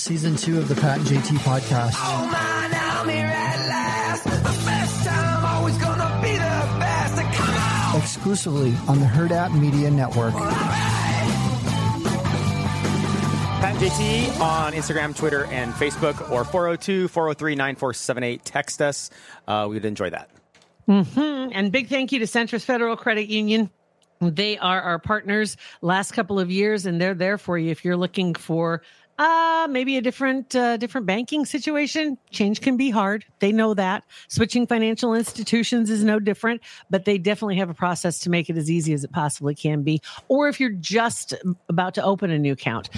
season two of the Pat and JT podcast. Oh man, I'm here at last. The first time, always gonna be the best. Come on! Exclusively on the Hurrdat Media Network. Pat and JT on Instagram, Twitter, and Facebook, or 402 403 9478. Text us. Uh, we would enjoy that. And big thank you to Centris Federal Credit Union. They are our partners last couple of years, and they're there for you if you're looking for uh maybe a different uh, different banking situation. Change can be hard. They know that. Switching financial institutions is no different, but they definitely have a process to make it as easy as it possibly can be. Or if you're just about to open a new account,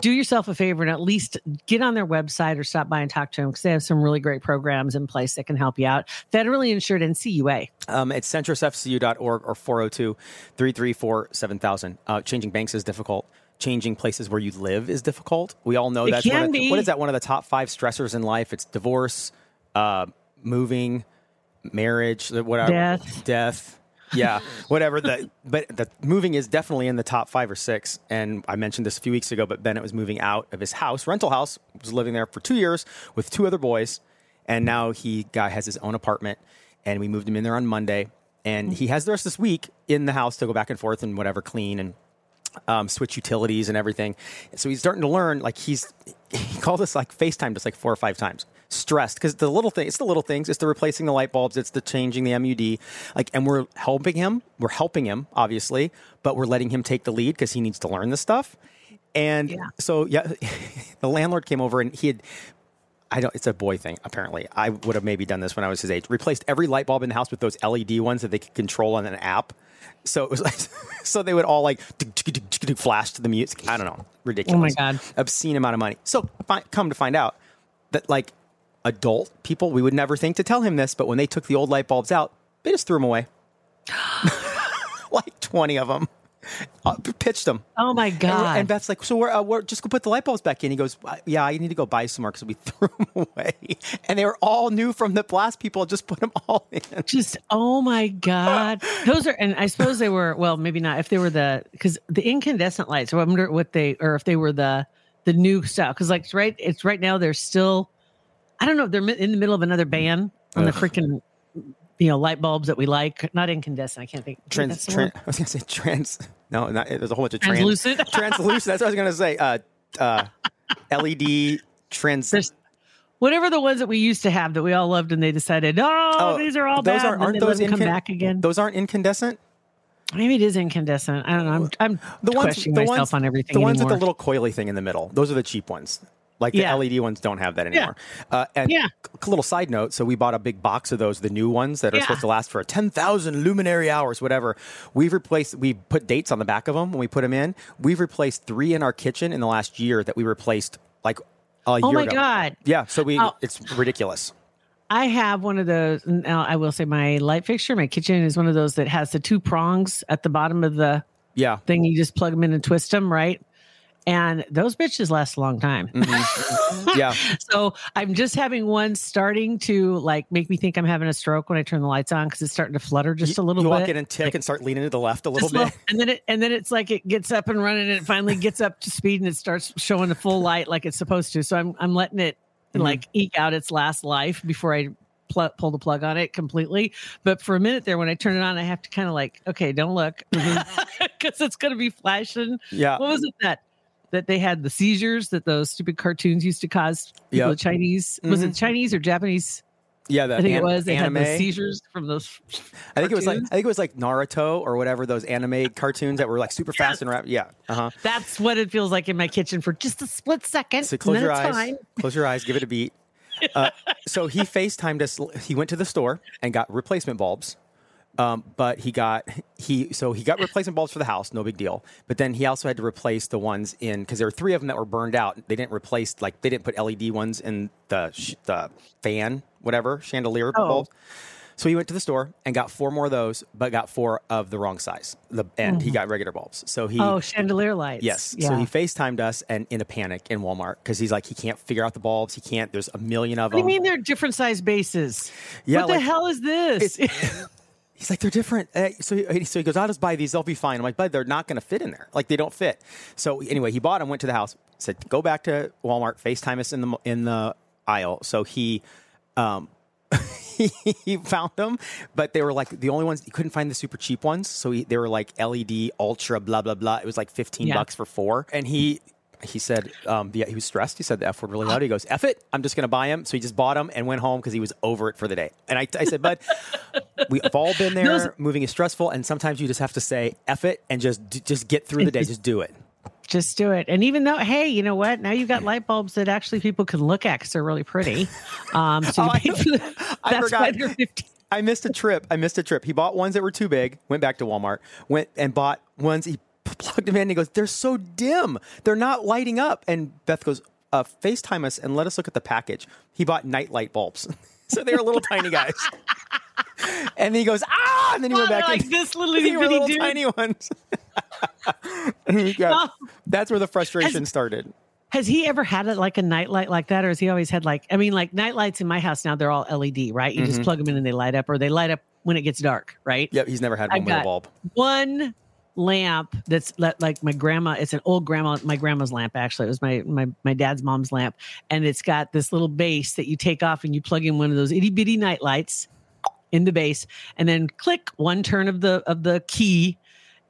do yourself a favor and at least get on their website or stop by and talk to them because they have some really great programs in place that can help you out. Federally insured NCUA. Um, it's centrisfcu.org or 402 334 7000. Uh, Changing banks is difficult. Changing places where you live is difficult. We all know It that's one of, what is that? One of the top five stressors in life. It's divorce, uh, moving, marriage, whatever, Death. death. Yeah, whatever. The but the moving is definitely in the top five or six. And I mentioned this a few weeks ago, but Bennett was moving out of his house, rental house, was living there for two years with two other boys, and now he guy has his own apartment, and we moved him in there on Monday, and he has the rest of this week in the house to go back and forth and whatever clean and um, switch utilities and everything. So he's starting to learn. Like he's he called us like FaceTime just like four or five times. Stressed because the little thing, it's the little things. It's the replacing the light bulbs. It's the changing the MUD. Like, and we're helping him. We're helping him, obviously, but we're letting him take the lead because he needs to learn this stuff. And Yeah. so, yeah, the landlord came over and he had I don't. It's a boy thing. Apparently, I would have maybe done this when I was his age. Replaced every light bulb in the house with those LED ones that they could control on an app. So it was like, so they would all like flash to the music. I don't know, ridiculous. Oh my God. obscene amount of money. So fi- come to find out that like adult people, we would never think to tell him this, but when they took the old light bulbs out, they just threw them away. like twenty of them. Uh, pitched them. Oh my god! and Beth's like, so we're, uh, we're just go put the light bulbs back in. He goes, "Uh, yeah, I need to go buy some more because we threw them away, and they were all new from the blast people. Just put them all in. just oh my god those are and i suppose they were well maybe not if they were the because the incandescent lights i wonder what they or if they were the the new stuff because like right it's right now they're still i don't know they're in the middle of another ban on the freaking you know light bulbs that we like not incandescent i can't think Trans, that's the tran- word. I was gonna say trans. No, not, there's a whole bunch of trans, Translucent? translucent. That's what I was gonna say. Uh, uh, LED trans. There's- whatever the ones that we used to have that we all loved and they decided oh, Oh, these are all those bad then aren't those them come back again Those aren't incandescent. maybe it is incandescent i don't know i'm, I'm The ones, questioning the myself ones, on everything The ones anymore. with the little coily thing in the middle. Those are the cheap ones. Like the Yeah. LED ones don't have that anymore. Uh, and Yeah. a little side note: so we bought a big box of those, the new ones that are Yeah. supposed to last for ten thousand luminary hours, whatever. We've replaced. We put dates on the back of them when we put them in. We've replaced three in our kitchen in the last year that we replaced like a year Oh my ago. God. Yeah. So we, Oh. it's ridiculous. I have one of those. Now, I will say my light fixture, my kitchen is one of those that has the two prongs at the bottom of the Yeah. thing. You just plug them in and twist them, right? And those bitches last a long time. Yeah. so I'm just having one starting to like make me think I'm having a stroke when I turn the lights on because it's starting to flutter just a little you bit. You walk in and tick and start leaning to the left a little bit. little- and then it and then it's like it gets up and running and it finally gets up to speed and it starts showing the full light like it's supposed to. So I'm I'm letting it Mm-hmm. like eke out its last life before I pl- pull the plug on it completely. But for a minute there, when I turn it on, I have to kind of like, okay, don't look because it's going to be flashing. Mm-hmm. Yeah. What was it that that they had the seizures that those stupid cartoons used to cause people Yep. Chinese was it Chinese or Japanese? Yeah. I think an- it was. They anime. had the seizures from those. I think it was like. I think it was like Naruto or whatever those anime cartoons that were like super fast and rapid. Yeah. Uh huh. That's what it feels like in my kitchen for just a split second. So close your eyes. fine. Close your eyes. Give it a beat. Uh, so he FaceTimed us. He went to the store and got replacement bulbs. Um, but he got he so he got replacement bulbs for the house, no big deal. But then he also had to replace the ones in because there were three of them that were burned out. They didn't replace like they didn't put LED ones in the sh- the fan, whatever chandelier Oh. bulbs. So he went to the store and got four more of those, but got four of the wrong size. The and he got regular bulbs. So he Oh, chandelier lights. Yes. Yeah. So he FaceTimed us and in a panic in Walmart because he's like he can't figure out the bulbs. He can't. There's a million of what do them. you mean they're different size bases? Yeah, What the hell is this? He's like they're different. Uh, so he, so he goes, I'll just buy these. They'll be fine. I'm like, but they're not going to fit in there. Like they don't fit. So anyway, he bought them, went to the house, said, "Go back to Walmart, FaceTime us in the in the aisle." So he, um, he found them, but they were like the only ones he couldn't find the super cheap ones. So he, they were like LED Ultra, blah blah blah. It was like fifteen Yeah. bucks for four, and he. He said, um, yeah, he was stressed. He said the F word really loud. He goes, F it. I'm just going to buy him. So he just bought him and went home because he was over it for the day. And I, I said, Bud, we've all been there. Those- Moving is stressful. And sometimes you just have to say, F it and just, just get through the day. Just do it. Just do it. And even though, hey, you know what? Now you've got light bulbs that actually people can look at because they're really pretty. Um, so Oh, I- the, I forgot. 15. I missed a trip. I missed a trip. He bought ones that were too big, went back to Walmart, went and bought ones. He plugged them in. And he goes, "They're so dim. They're not lighting up." And Beth goes, uh, "FaceTime us and let us look at the package." He bought night light bulbs, so they were little tiny guys. and then he goes, "Ah!" And then he went back like in. this little They were little dude. tiny ones. And got- Oh. that's where the frustration started. Has he ever had it like a nightlight like that, or has he always had like? I mean, like night lights in my house now they're all LED, right? You just plug them in and they light up, or they light up when it gets dark, right? Yep, he's never had one with a bulb. one lamp that's like my grandma it's an old grandma my grandma's lamp actually. It was my my my dad's mom's lamp. And it's got this little base that you take off and you plug in one of those itty bitty night lights in the base and then click one turn of the of the key.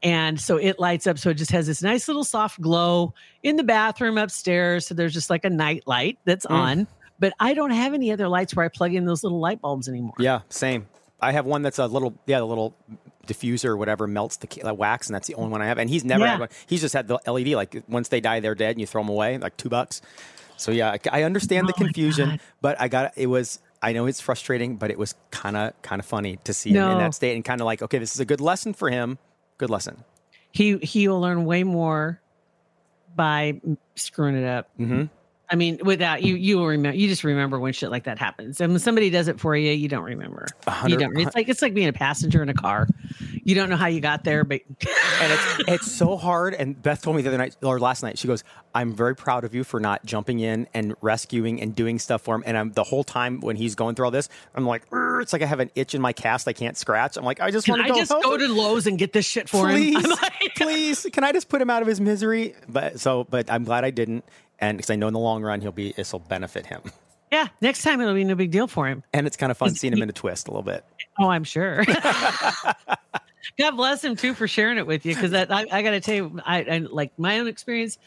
And so it lights up. So it just has this nice little soft glow in the bathroom upstairs. So there's just like a night light that's mm. on. But i don't have any other lights where i plug in those little light bulbs anymore. Yeah, same. I have one that's a little, yeah, a little diffuser or whatever melts the wax, and that's the only one I have. And he's never Yeah. had one. He's just had the LED. Like once they die, they're dead, and you throw them away, like two bucks. So yeah, I, I understand the Oh my confusion, but I got it was. I know it's frustrating, but it was kind of kind of funny to see him in that state and kind of like, okay, this is a good lesson for him. Good lesson. he he will learn way more by screwing it up. Mhm. I mean, without you, you will remember. You just remember when shit like that happens. And when somebody does it for you, you don't remember. You don't. It's like it's like being a passenger in a car. You don't know how you got there, but and it's it's so hard. And Beth told me the other night or last night, she goes, "I'm very proud of you for not jumping in and rescuing and doing stuff for him." And I'm the whole time when he's going through all this, I'm like, it's like I have an itch in my cast I can't scratch. I'm like, I just want to go just home. go to Lowe's and get this shit for please, him? I'm like, please, can I just put him out of his misery? But so, but I'm glad I didn't, and because I know in the long run he'll be this will benefit him. yeah, next time it'll be no big deal for him. And it's kind of fun seeing him in a twist a little bit. Oh, I'm sure. God bless him too for sharing it with you because I, I got to tell you, I, I like my own experience,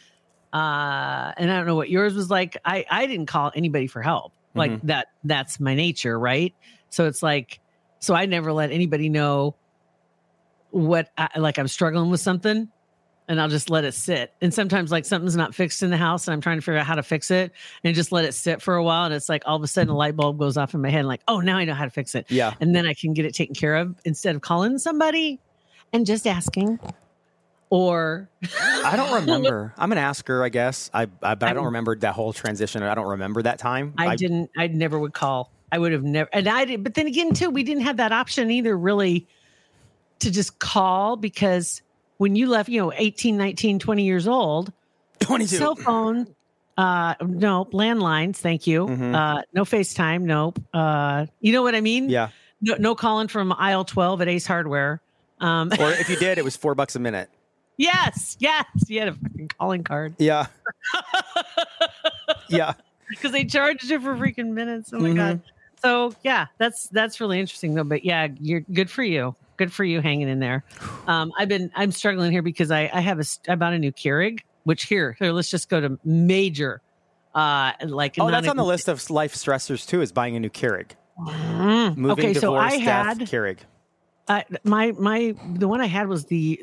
uh, and I don't know what yours was like. I I didn't call anybody for help. Like that. That's my nature, right? So it's like, so I never let anybody know what I, like I'm struggling with something. And I'll just let it sit. And sometimes, like something's not fixed in the house, and I'm trying to figure out how to fix it, and just let it sit for a while. And it's like all of a sudden, a light bulb goes off in my head, and like, oh, now I know how to fix it Yeah. and then I can get it taken care of instead of calling somebody and just asking. Or I don't remember. I'm an asker, I guess. I, I but I don't I'm- remember that whole transition. I don't remember that time. I, didn't, I never would call. I would have never, and I did, but then again, too, we didn't have that option either, really, to just call because when you left, you know, 18, 19, 20 years old, 22. cell phone, uh, no, landlines, thank you. Mhm. Uh, no FaceTime, nope. Uh, you know what I mean? yeah. No, no calling from aisle 12 at Ace Hardware. Um, Or if you did, it was four bucks a minute. yes, yes. You had a fucking calling card. Yeah. yeah. because they charged you for freaking minutes. Oh my Mhm. god! So yeah, that's that's really interesting though. But yeah, you're good for you. Good for you hanging in there. Um, I've been I'm struggling here because I I have a I bought a new Keurig, which here here let's just go to major. Uh, like Oh, that's on the list of life stressors too. Is buying a new Keurig. Mm. Moving, okay, so divorce, I death, had Keurig. uh, my my the one I had was the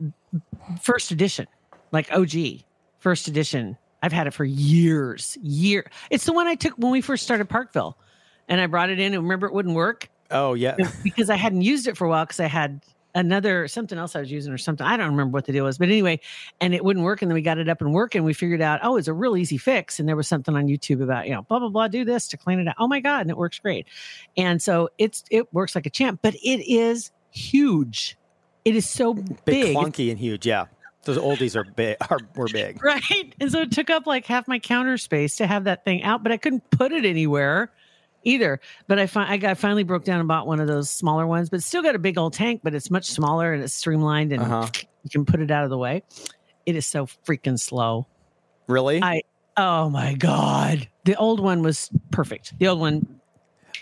first edition, like OG first edition. I've had it for years, year. It's the one I took when we first started Parkville, and I brought it in. And remember, it wouldn't work Oh yeah. because I hadn't used it for a while because I had another something else I was using or something. I don't remember what the deal was, but anyway, and it wouldn't work. And then we got it up and working. We figured out, oh, it's a real easy fix. And there was something on YouTube about, you know, blah blah blah, do this to clean it out. Oh my god, and it works great. And so it's it works like a champ, but it is huge. It is so Big, big. clunky, and huge. Yeah. Those oldies are big. Are were big. right? And so it took up like half my counter space to have that thing out, but I couldn't put it anywhere either. But I fi- I got finally broke down and bought one of those smaller ones, but still got a big old tank, but it's much smaller and it's streamlined and Uh-huh. you can put it out of the way. It is so freaking slow. Really? I Oh my god, the old one was perfect. The old one,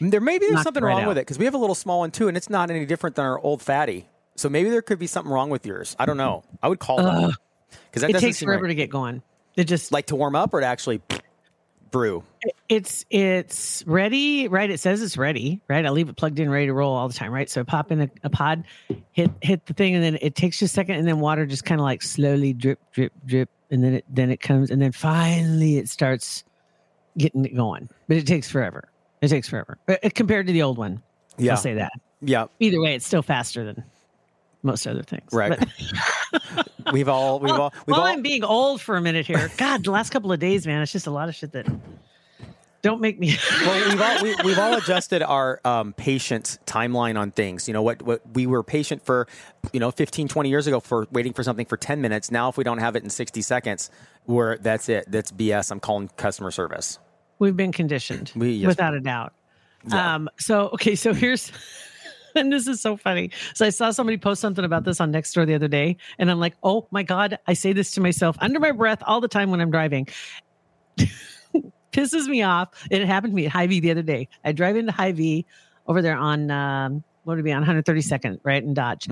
There maybe there's something right wrong out. with it because we have a little small one too, and it's not any different than our old fatty. So maybe there could be something wrong with yours. I don't know. I would call because that it doesn't takes forever right. to get going. It just like to warm up or to actually brew. it's it's ready, right? It says it's ready, right? I leave it plugged in, ready to roll all the time, right? So I pop in a, a pod, hit hit the thing, and then it takes you a second, and then water just kind of like slowly drip, drip, drip, and then it then it comes, and then finally it starts getting it going. But it takes forever. It takes forever Uh, compared to the old one. Yeah. I'll say that. Yeah, Either way, it's still faster than most other things. Right. We've all we've all we've well, all I'm being old for a minute here. God, the last couple of days, man, it's just a lot of shit that don't make me. well, we've all we, we've all adjusted our um, patience timeline on things. You know what what we were patient for, you know, 15, 20 years ago for waiting for something for 10 minutes. Now if we don't have it in 60 seconds, we're that's it. That's BS. I'm calling customer service. We've been conditioned, We- yes, without a doubt. Um, so okay, so here's, and this is so funny. So I saw somebody post something about this on Nextdoor the other day, and I'm like, oh my god, I say this to myself under my breath all the time when I'm driving. Pisses me off. It happened to me at Hy-Vee the other day. I drive into Hy-Vee over there on um, what would it be on 132nd, right in Dodge,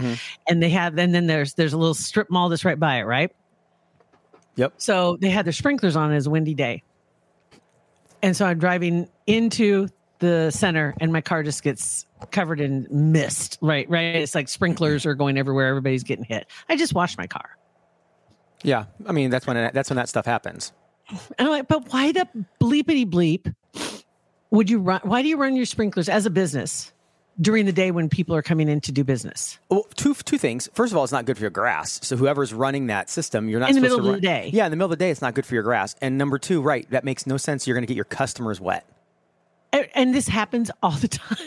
and they have, and then there's there's a little strip mall that's right by it, right. Yep. So they had their sprinklers on as a windy day. And so I'm driving into the center and my car just gets covered in mist. Right, right. It's like sprinklers are going everywhere. Everybody's getting hit. I just washed my car. Yeah, I mean that's when it, that's when that stuff happens. And I'm like, but why the bleepity bleep would you run? Why do you run your sprinklers as a business during the day when people are coming in to do business? Well, two two things. First of all, it's not good for your grass. So whoever's running that system, you're not In the supposed middle to of the run- day. Yeah, in the middle of the day, it's not good for your grass. And number two, right, that makes no sense. You're going to get your customers wet. And- and this happens all the time.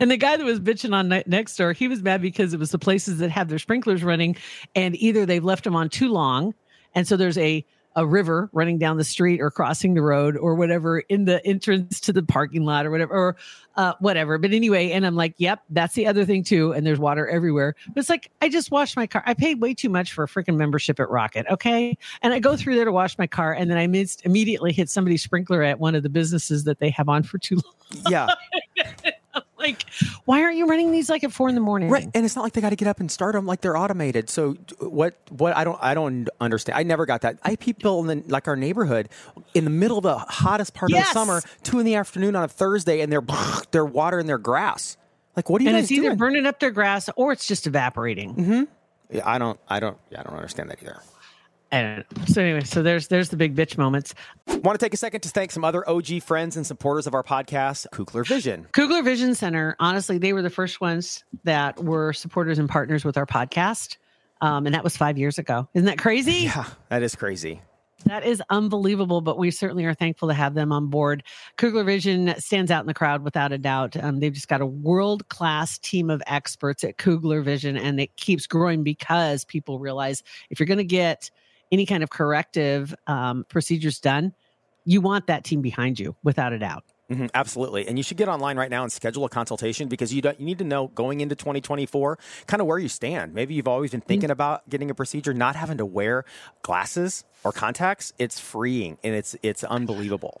And the guy that was bitching on next door, he was mad because it was the places that have their sprinklers running, and either they've left them on too long, and so there's a a river running down the street or crossing the road or whatever in the entrance to the parking lot or whatever or uh, whatever. But anyway, and I'm like, yep, that's the other thing too. And there's water everywhere. But it's like I just washed my car. I paid way too much for a freaking membership at Rocket, okay? And I go through there to wash my car, and then I missed, immediately hit somebody's sprinkler at one of the businesses that they have on for too long. Yeah, Like, why aren't you running these like at four in the morning? right. And it's not like they got to get up and start them like they're automated. So what? What? I don't. I don't understand. I never got that. I people in the, like our neighborhood in the middle of the hottest part Yes. of the summer, two in the afternoon on a Thursday, and they're they're watering their grass. Like, what are you and it's either doing? burning up their grass or it's just evaporating. Mm-hmm. Yeah, I don't. I don't. Yeah, I don't understand that either. I don't know. So anyway, so there's there's the big bitch moments. Want to take a second to thank some other OG friends and supporters of our podcast, Kugler Vision. Kugler Vision Center, honestly, they were the first ones that were supporters and partners with our podcast. Um, and that was five years ago. Isn't that crazy? Yeah, that is crazy. That is unbelievable, but we certainly are thankful to have them on board. Kugler Vision stands out in the crowd without a doubt. Um, they've just got a world class team of experts at Kugler Vision, and it keeps growing because people realize if you're going to get any kind of corrective um, procedures done, you want that team behind you without a doubt. Mhm, absolutely, and you should get online right now and schedule a consultation because you don't, you need to know going into 2024 kind of where you stand. Maybe you've always been thinking about getting a procedure, not having to wear glasses or contacts. It's freeing and it's it's unbelievable.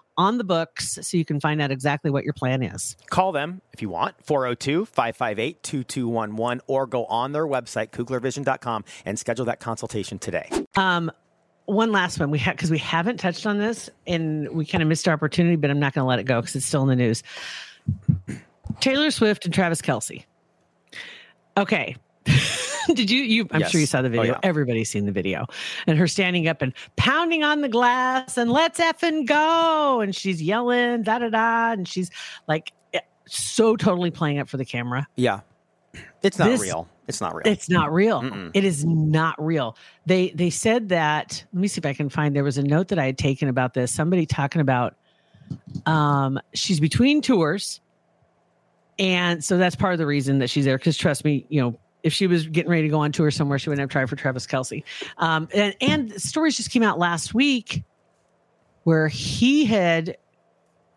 on the books so you can find out exactly what your plan is. Call them if you want 402 558 2211 or go on their website, kuglervision.com, and schedule that consultation today. Um, one last one we have because we haven't touched on this and we kind of missed our opportunity, but I'm not going to let it go because it's still in the news. Taylor Swift and Travis Kelce. Okay. Did you? You? I'm Yes. sure you saw the Oh, video. yeah. Everybody's seen the video, and her standing up and pounding on the glass and let's effing go, and she's yelling da da da, and she's like eh, so totally playing up for the camera. Yeah. It's not This- real. It's not real. It's not real. Mm-mm. It is not real. They they said that. Let me see if I can find. There was a note that I had taken about this. Somebody talking about. Um, she's between tours, and so that's part of the reason that she's there. Because trust me, you know, if she was getting ready to go on tour somewhere, she wouldn't have tried for Travis Kelce. Um, and and stories just came out last week where he had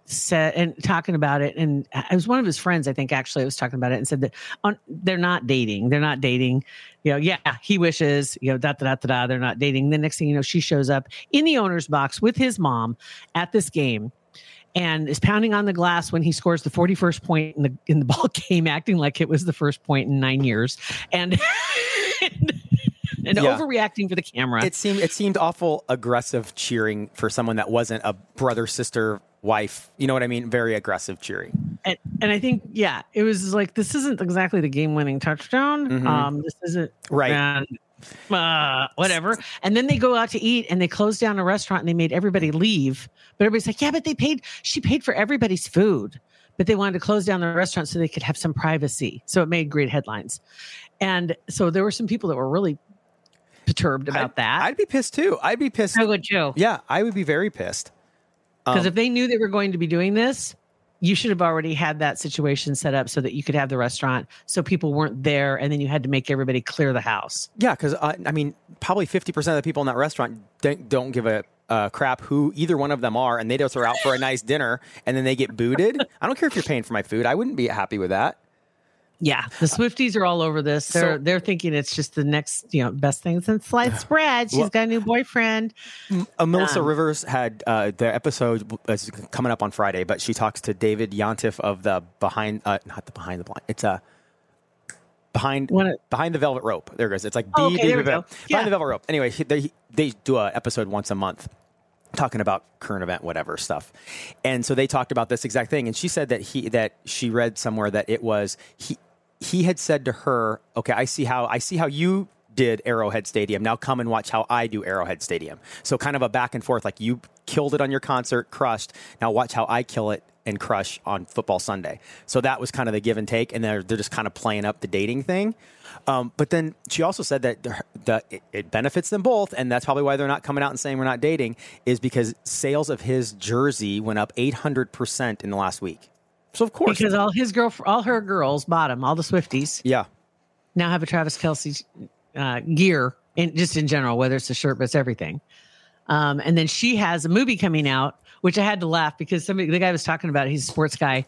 said and talking about it and it was one of his friends i think actually was talking about it and said that on they're not dating. They're not dating. You know yeah he wishes you know da da da da da they're not dating. The next thing you know she shows up in the owner's box with his mom at this game and is pounding on the glass when he scores the 41st point in the in the ball game acting like it was the first point in 9 years and and, and Yeah. overreacting for the camera It seemed it seemed awful aggressive cheering for someone that wasn't a brother, sister, wife. You know what I mean? Very aggressive cheering. and, and I think yeah, it was like this isn't exactly the game-winning touchdown. Um, this isn't Mm-hmm. Right. and, uh, whatever. And then they go out to eat and they close down a restaurant and they made everybody leave. But everybody's like, yeah, but they paid. She paid for everybody's food, but they wanted to close down the restaurant so they could have some privacy. So it made great headlines. And so there were some people that were really perturbed about I'd, that. I'd be pissed too. I'd be pissed. I would too. Yeah, I would be very pissed. Because Um, if they knew they were going to be doing this, you should have already had that situation set up so that you could have the restaurant so people weren't there and then you had to make everybody clear the house. Yeah, because uh, I mean, probably fifty percent of the people in that restaurant don't, don't give a, a crap who either one of them are, and they just are out for a nice dinner, and then they get booted. I don't care if you're paying for my food. I wouldn't be happy with that. Yeah, the Swifties are all over this. They're So- they're thinking it's just the next, you know, best thing since sliced bread. She's Well- got a new boyfriend. Uh, Melissa Um, Rivers had uh, the episode is coming up on Friday, but she talks to David Yontef of the behind, uh, not the behind the blind. It's a behind What- behind the velvet rope. There it goes. It's like Oh, okay, there we B- go. behind Yeah. the velvet rope. Anyway, they they do a episode once a month talking about current event whatever stuff and so they talked about this exact thing and she said that he that she read somewhere that it was he he had said to her okay i see how i see how you did arrowhead stadium. Now come and watch how i do arrowhead stadium. So kind of a back and forth like you killed it on your concert crushed. Now watch how i kill it and crush on football sunday. So that was kind of the give and take and they're, they're just kind of playing up the dating thing. Um, but then she also said that the, it benefits them both, and that's probably why they're not coming out and saying we're not dating, is because sales of his jersey went up 800% in the last week. So, of course. Because all his girl, all her girls, bottom, all the Swifties yeah. now have a Travis Kelce uh, gear, in just in general, whether it's a shirt, but it's everything. Um, and then she has a movie coming out, which I had to laugh because somebody, the guy was talking about, it, he's a sports guy,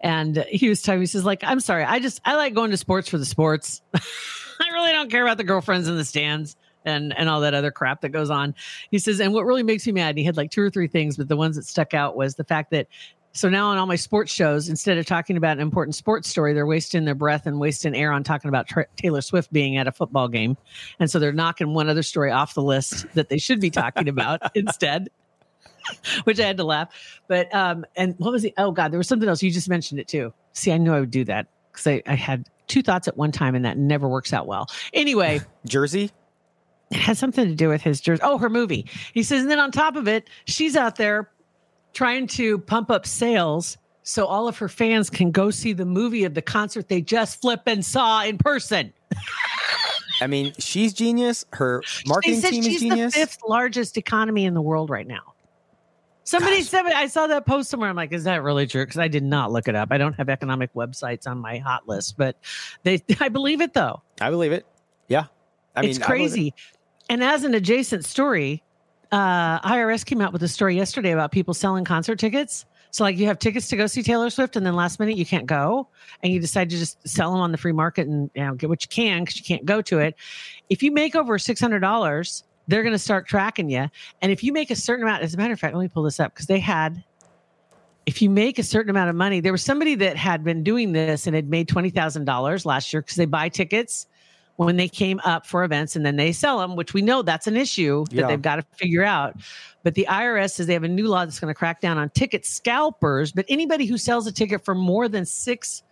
and he was telling me, he says, like, I'm sorry, I just I like going to sports for the sports. I really don't care about the girlfriends in the stands and and all that other crap that goes on. He says, and what really makes me mad, and he had like two or three things, but the ones that stuck out was the fact that so now on all my sports shows, instead of talking about an important sports story, they're wasting their breath and wasting air on talking about Tra- Taylor Swift being at a football game, and so they're knocking one other story off the list that they should be talking about instead. Which I had to laugh, but um, and what was the? Oh God, there was something else. You just mentioned it too. See, I knew I would do that because I, I had two thoughts at one time, and that never works out well. Anyway, Jersey? it has something to do with his jersey. Oh, her movie. He says, and then on top of it, she's out there trying to pump up sales so all of her fans can go see the movie of the concert they just flip and saw in person. I mean, she's genius. Her marketing team is genius. the fifth largest economy in the world right now. Somebody Gosh. said I saw that post somewhere. I'm like, is that really true? Because I did not look it up. I don't have economic websites on my hot list, but they I believe it though. I believe it. Yeah. I mean, it's crazy. And as an adjacent story, uh, IRS came out with a story yesterday about people selling concert tickets. So, like, you have tickets to go see Taylor Swift, and then last minute you can't go, and you decide to just sell them on the free market and you know get what you can because you can't go to it. If you make over six hundred dollars, they're going to start tracking you. And if you make a certain amount, as a matter of fact, let me pull this up because they had. If you make a certain amount of money, there was somebody that had been doing this and had made twenty thousand dollars last year because they buy tickets when they came up for events and then they sell them, which we know that's an issue that Yeah. they've got to figure out. But the IRS says they have a new law that's going to crack down on ticket scalpers. But anybody who sells a ticket for more than six,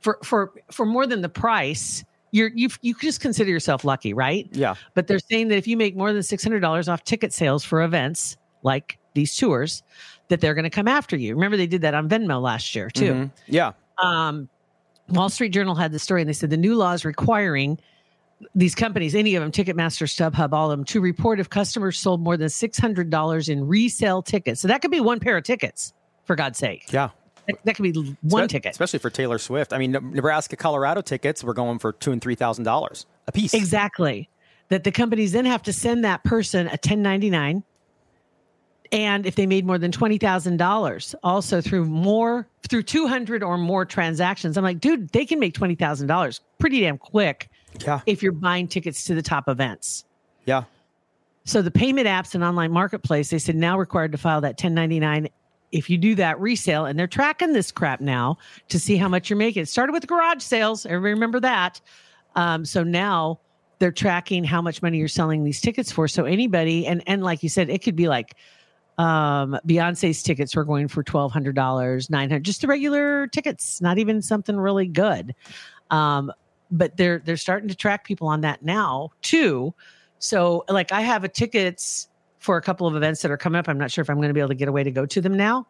for for for more than the price, you're you you just consider yourself lucky, right? Yeah. But they're saying that if you make more than six hundred dollars off ticket sales for events like these tours, that they're going to come after you. Remember they did that on Venmo last year too Mhm. Yeah. um, Wall Street Journal had the story, and they said the new law is requiring these companies, any of them, Ticketmaster, StubHub, all of them, to report if customers sold more than six hundred dollars in resale tickets. So that could be one pair of tickets, for God's sake. Yeah. That, that could be one ticket. especially for Taylor Swift. I mean, Nebraska, Colorado tickets were going for two and three thousand dollars a piece. Exactly. That the companies then have to send that person a 1099. And if they made more than $20,000, also through more, through 200 or more transactions, I'm like, dude, they can make $20,000 pretty damn quick Yeah, if you're buying tickets to the top events. yeah. So the payment apps and online marketplace, they said now required to file that 1099 if you do that resale, and they're tracking this crap now to see how much you're making. It started with garage sales. Everybody remember that. Um, so now they're tracking how much money you're selling these tickets for. So anybody, and and like you said, it could be like um Beyonce's tickets were going for twelve hundred dollars, nine hundred, just the regular tickets, not even something really good. Um, but they're they're starting to track people on that now too. So like I have a tickets for a couple of events that are coming up. I'm not sure if I'm going to be able to get away to go to them now.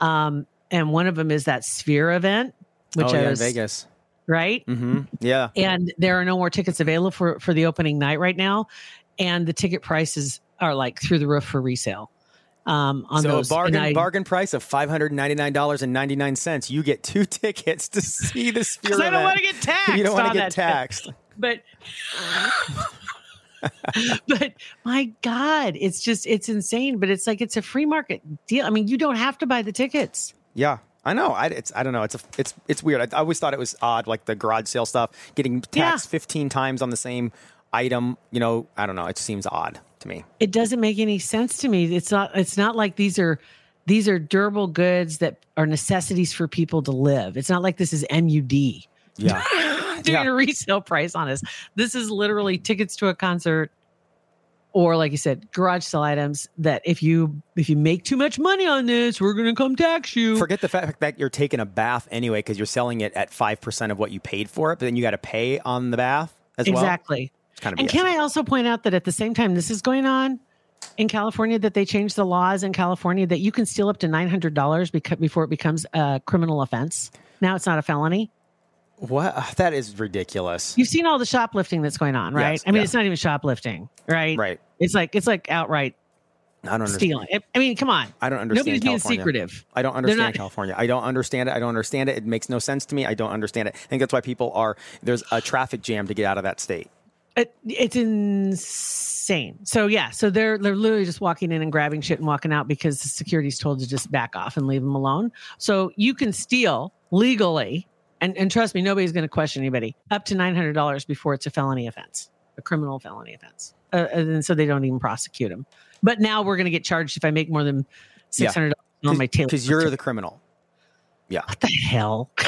Um, and one of them is that Sphere event, which oh yeah, was Vegas. right. Mm-hmm. Yeah, And there are no more tickets available for for the opening night right now, and the ticket prices are like through the roof for resale. Um, on so those a bargain I- bargain price of five hundred ninety nine dollars and ninety nine cents. You get two tickets to see the Sphere. 'Cause I don't want to get taxed. You don't want to get that taxed. but but my god it's just it's insane but it's like it's a free market deal i mean you don't have to buy the tickets Yeah, I know. I it's I don't know. It's a it's it's weird. I, I always thought it was odd, like the garage sale stuff, getting taxed Yeah. fifteen times on the same item. You know, I don't know. It seems odd to me. it doesn't make any sense to me it's not it's not like these are these are durable goods that are necessities for people to live it's not like this is mud Yeah, doing Yeah. a resale price on us this is literally tickets to a concert or like you said garage sale items that if you if you make too much money on this we're going to come tax you forget the fact that you're taking a bath anyway because you're selling it at five percent of what you paid for it, but then you got to pay on the bath as well. exactly kind of And BS. can I also point out that at the same time this is going on in California, that they changed the laws in California that you can steal up to nine hundred dollars beca- before it becomes a criminal offense. Now it's not a felony. what? Ah, that is ridiculous. You've seen all the shoplifting that's going on, right? Yes, I mean, yeah. it's not even shoplifting, right? Right. It's like it's like outright I don't understand. stealing. I- mean, come on. I don't understand. Nobody's being secretive. I don't understand not- California. I don't understand it. I don't understand it. It makes no sense to me. I don't understand it. I think that's why people are there's a traffic jam to get out of that state. It, it's insane. So yeah, so they're they're literally just walking in and grabbing shit and walking out because the security's told to just back off and leave them alone. So you can steal legally, and and trust me, nobody's going to question anybody up to nine hundred dollars before it's a felony offense, a criminal felony offense, uh, and so they don't even prosecute them. But now we're going to get charged if I make more than six hundred dollars on my tail. because you're the criminal. Yeah. What the hell?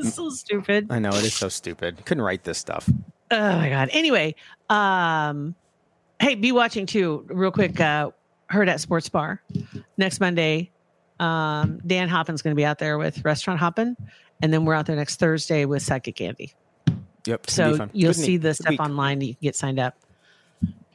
it's so stupid. I know it is so stupid. Couldn't write this stuff. Oh my god. Anyway, um, hey, be watching too, real quick. Uh, Hurrdat Sports Bar next Monday. Um, Dan Hoppin's going to be out there with Restaurant Hoppin, and then we're out there next Thursday with Psychic Andy. Yep. it's gonna be So you'll Good see the stuff week. online. You can get signed up.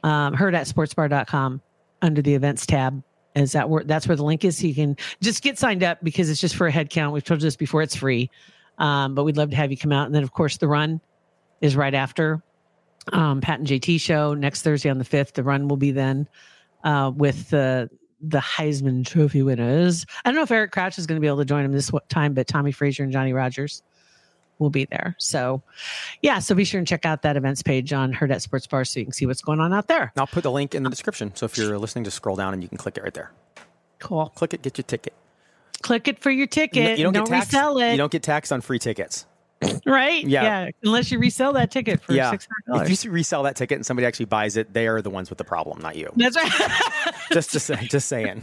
Um, hurrdatsportsbar.com under the events tab. Is that where that's where the link is? So you can just get signed up because it's just for a head count. We've told you this before, it's free. Um, but we'd love to have you come out. And then, of course, the run is right after um, Pat and JT show next Thursday on the 5th. The run will be then uh, with the the Heisman Trophy winners. I don't know if Eric Crouch is going to be able to join him this time, but Tommie Frazier and Johnny Rodgers will be there. So, yeah, so be sure and check out that events page on Hurrdat Sports Bar so you can see what's going on out there. And I'll put the link in the description. So if you're listening, just scroll down and you can click it right there. Cool. Click it, get your ticket. Click it for your ticket. you don't, don't get taxed. resell it. You don't get taxed on free tickets. right? Yeah. Unless you resell that ticket for yeah. six hundred If you resell that ticket and somebody actually buys it, they are the ones with the problem, not you. That's right. just to say, just saying.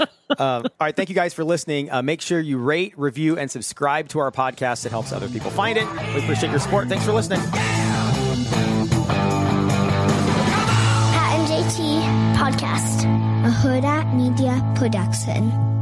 Um, all right, thank you guys for listening. Uh, make sure you rate, review, and subscribe to our podcast. It helps other people find it. We appreciate your support. Thanks for listening. Pat and JT Podcast, a Hurrdat Media Production.